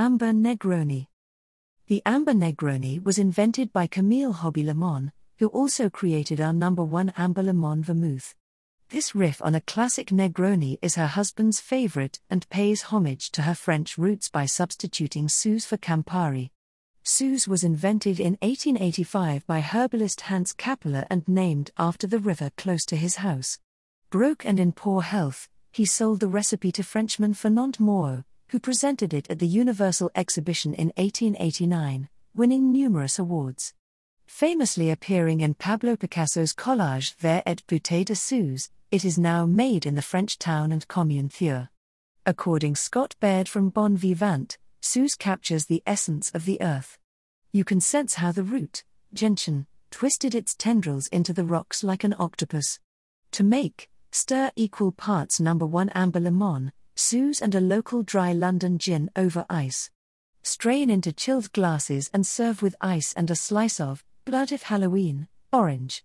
Amber Negroni. The Amber Negroni was invented by Camille Hobby Limon, who also created our number one Amber Limon vermouth. This riff on a classic Negroni is her husband's favorite and pays homage to her French roots by substituting Suze for Campari. Suze was invented in 1885 by herbalist Hans Kappeler and named after the river close to his house. Broke and in poor health, he sold the recipe to Frenchman Fernand Moreau, who presented it at the Universal Exhibition in 1889, winning numerous awards. Famously appearing in Pablo Picasso's collage Verre et Bouteille de Suze, it is now made in the French town and commune Thuir. According Scott Baird from Bon Vivant, Suze captures the essence of the earth. You can sense how the root, gentian, twisted its tendrils into the rocks like an octopus. To make, stir equal parts number 1 amber Limon, Suze and a local dry London gin over ice. Strain into chilled glasses and serve with ice and a slice of blood if Halloween, orange.